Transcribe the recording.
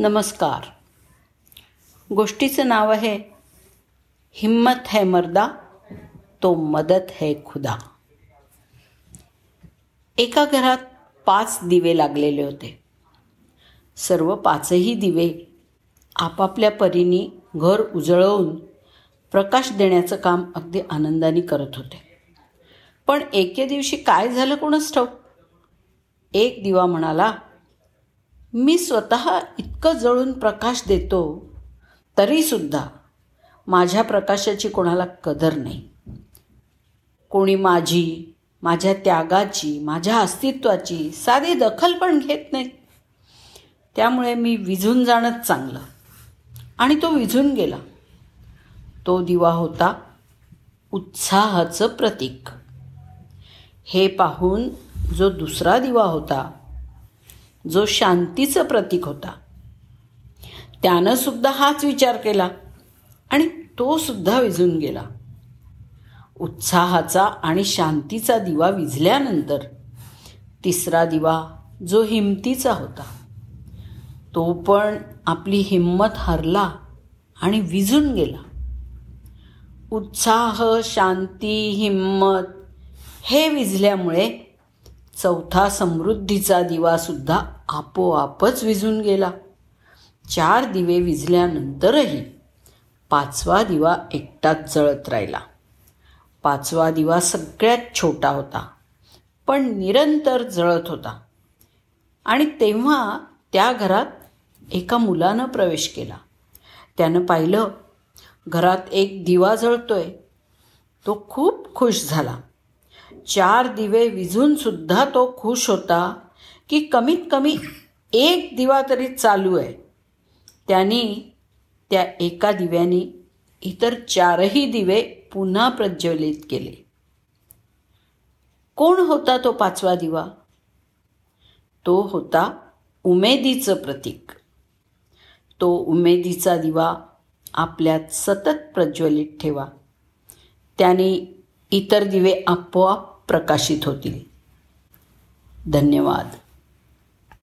नमस्कार. गोष्टीचं नाव आहे हिम्मत है मर्दा तो मदत है खुदा. एका घरात पाच दिवे लागलेले होते. सर्व पाचही दिवे आपापल्या परीने घर उजळवून प्रकाश देण्याचं काम अगदी आनंदाने करत होते. पण एके दिवशी काय झालं कोणच ठाऊक? एक दिवा म्हणाला मी स्वतः इतकं जळून प्रकाश देतो तरीसुद्धा माझ्या प्रकाशाची कोणाला कदर नाही. कोणी माझी माझ्या त्यागाची माझ्या अस्तित्वाची साधी दखल पण घेत नाहीत त्यामुळे मी विझून जाणंच चांगलं. आणि तो विझून गेला. तो दिवा होता उत्साहाचं प्रतीक. हे पाहून जो दुसरा दिवा होता जो शांतीचं प्रतीक होता. त्यानं सुद्धा हाच विचार केला आणि तो सुद्धा विझून गेला. उत्साहाचा आणि शांतीचा दिवा विझल्यानंतर तिसरा दिवा जो हिमतीचा होता तो पण आपली हिंमत हरला आणि विझून गेला. उत्साह शांती हिंमत हे विझल्यामुळे चौथा समृद्धीचा दिवासुद्धा आपोआपच विझून गेला. चार दिवे विझल्यानंतरही पाचवा दिवा एकटाच जळत राहिला. पाचवा दिवा सगळ्यात छोटा होता पण निरंतर जळत होता. आणि तेव्हा त्या घरात एका मुलानं प्रवेश केला. त्यानं पाहिलं घरात एक दिवा जळतोय. तो खूप खुश झाला. चार दिवे विझून सुद्धा तो खुश होता की कमीत कमी एक दिवा तरी चालू आहे. त्यांनी त्या एका दिव्याने इतर चारही दिवे पुन्हा प्रज्वलित केले. कोण होता तो पाचवा दिवा? तो होता उमेदीचं प्रतीक. तो उमेदीचा दिवा आपल्यात सतत प्रज्वलित ठेवा. त्याने इतर दिवे आपोआप प्रकाशित होतील. धन्यवाद.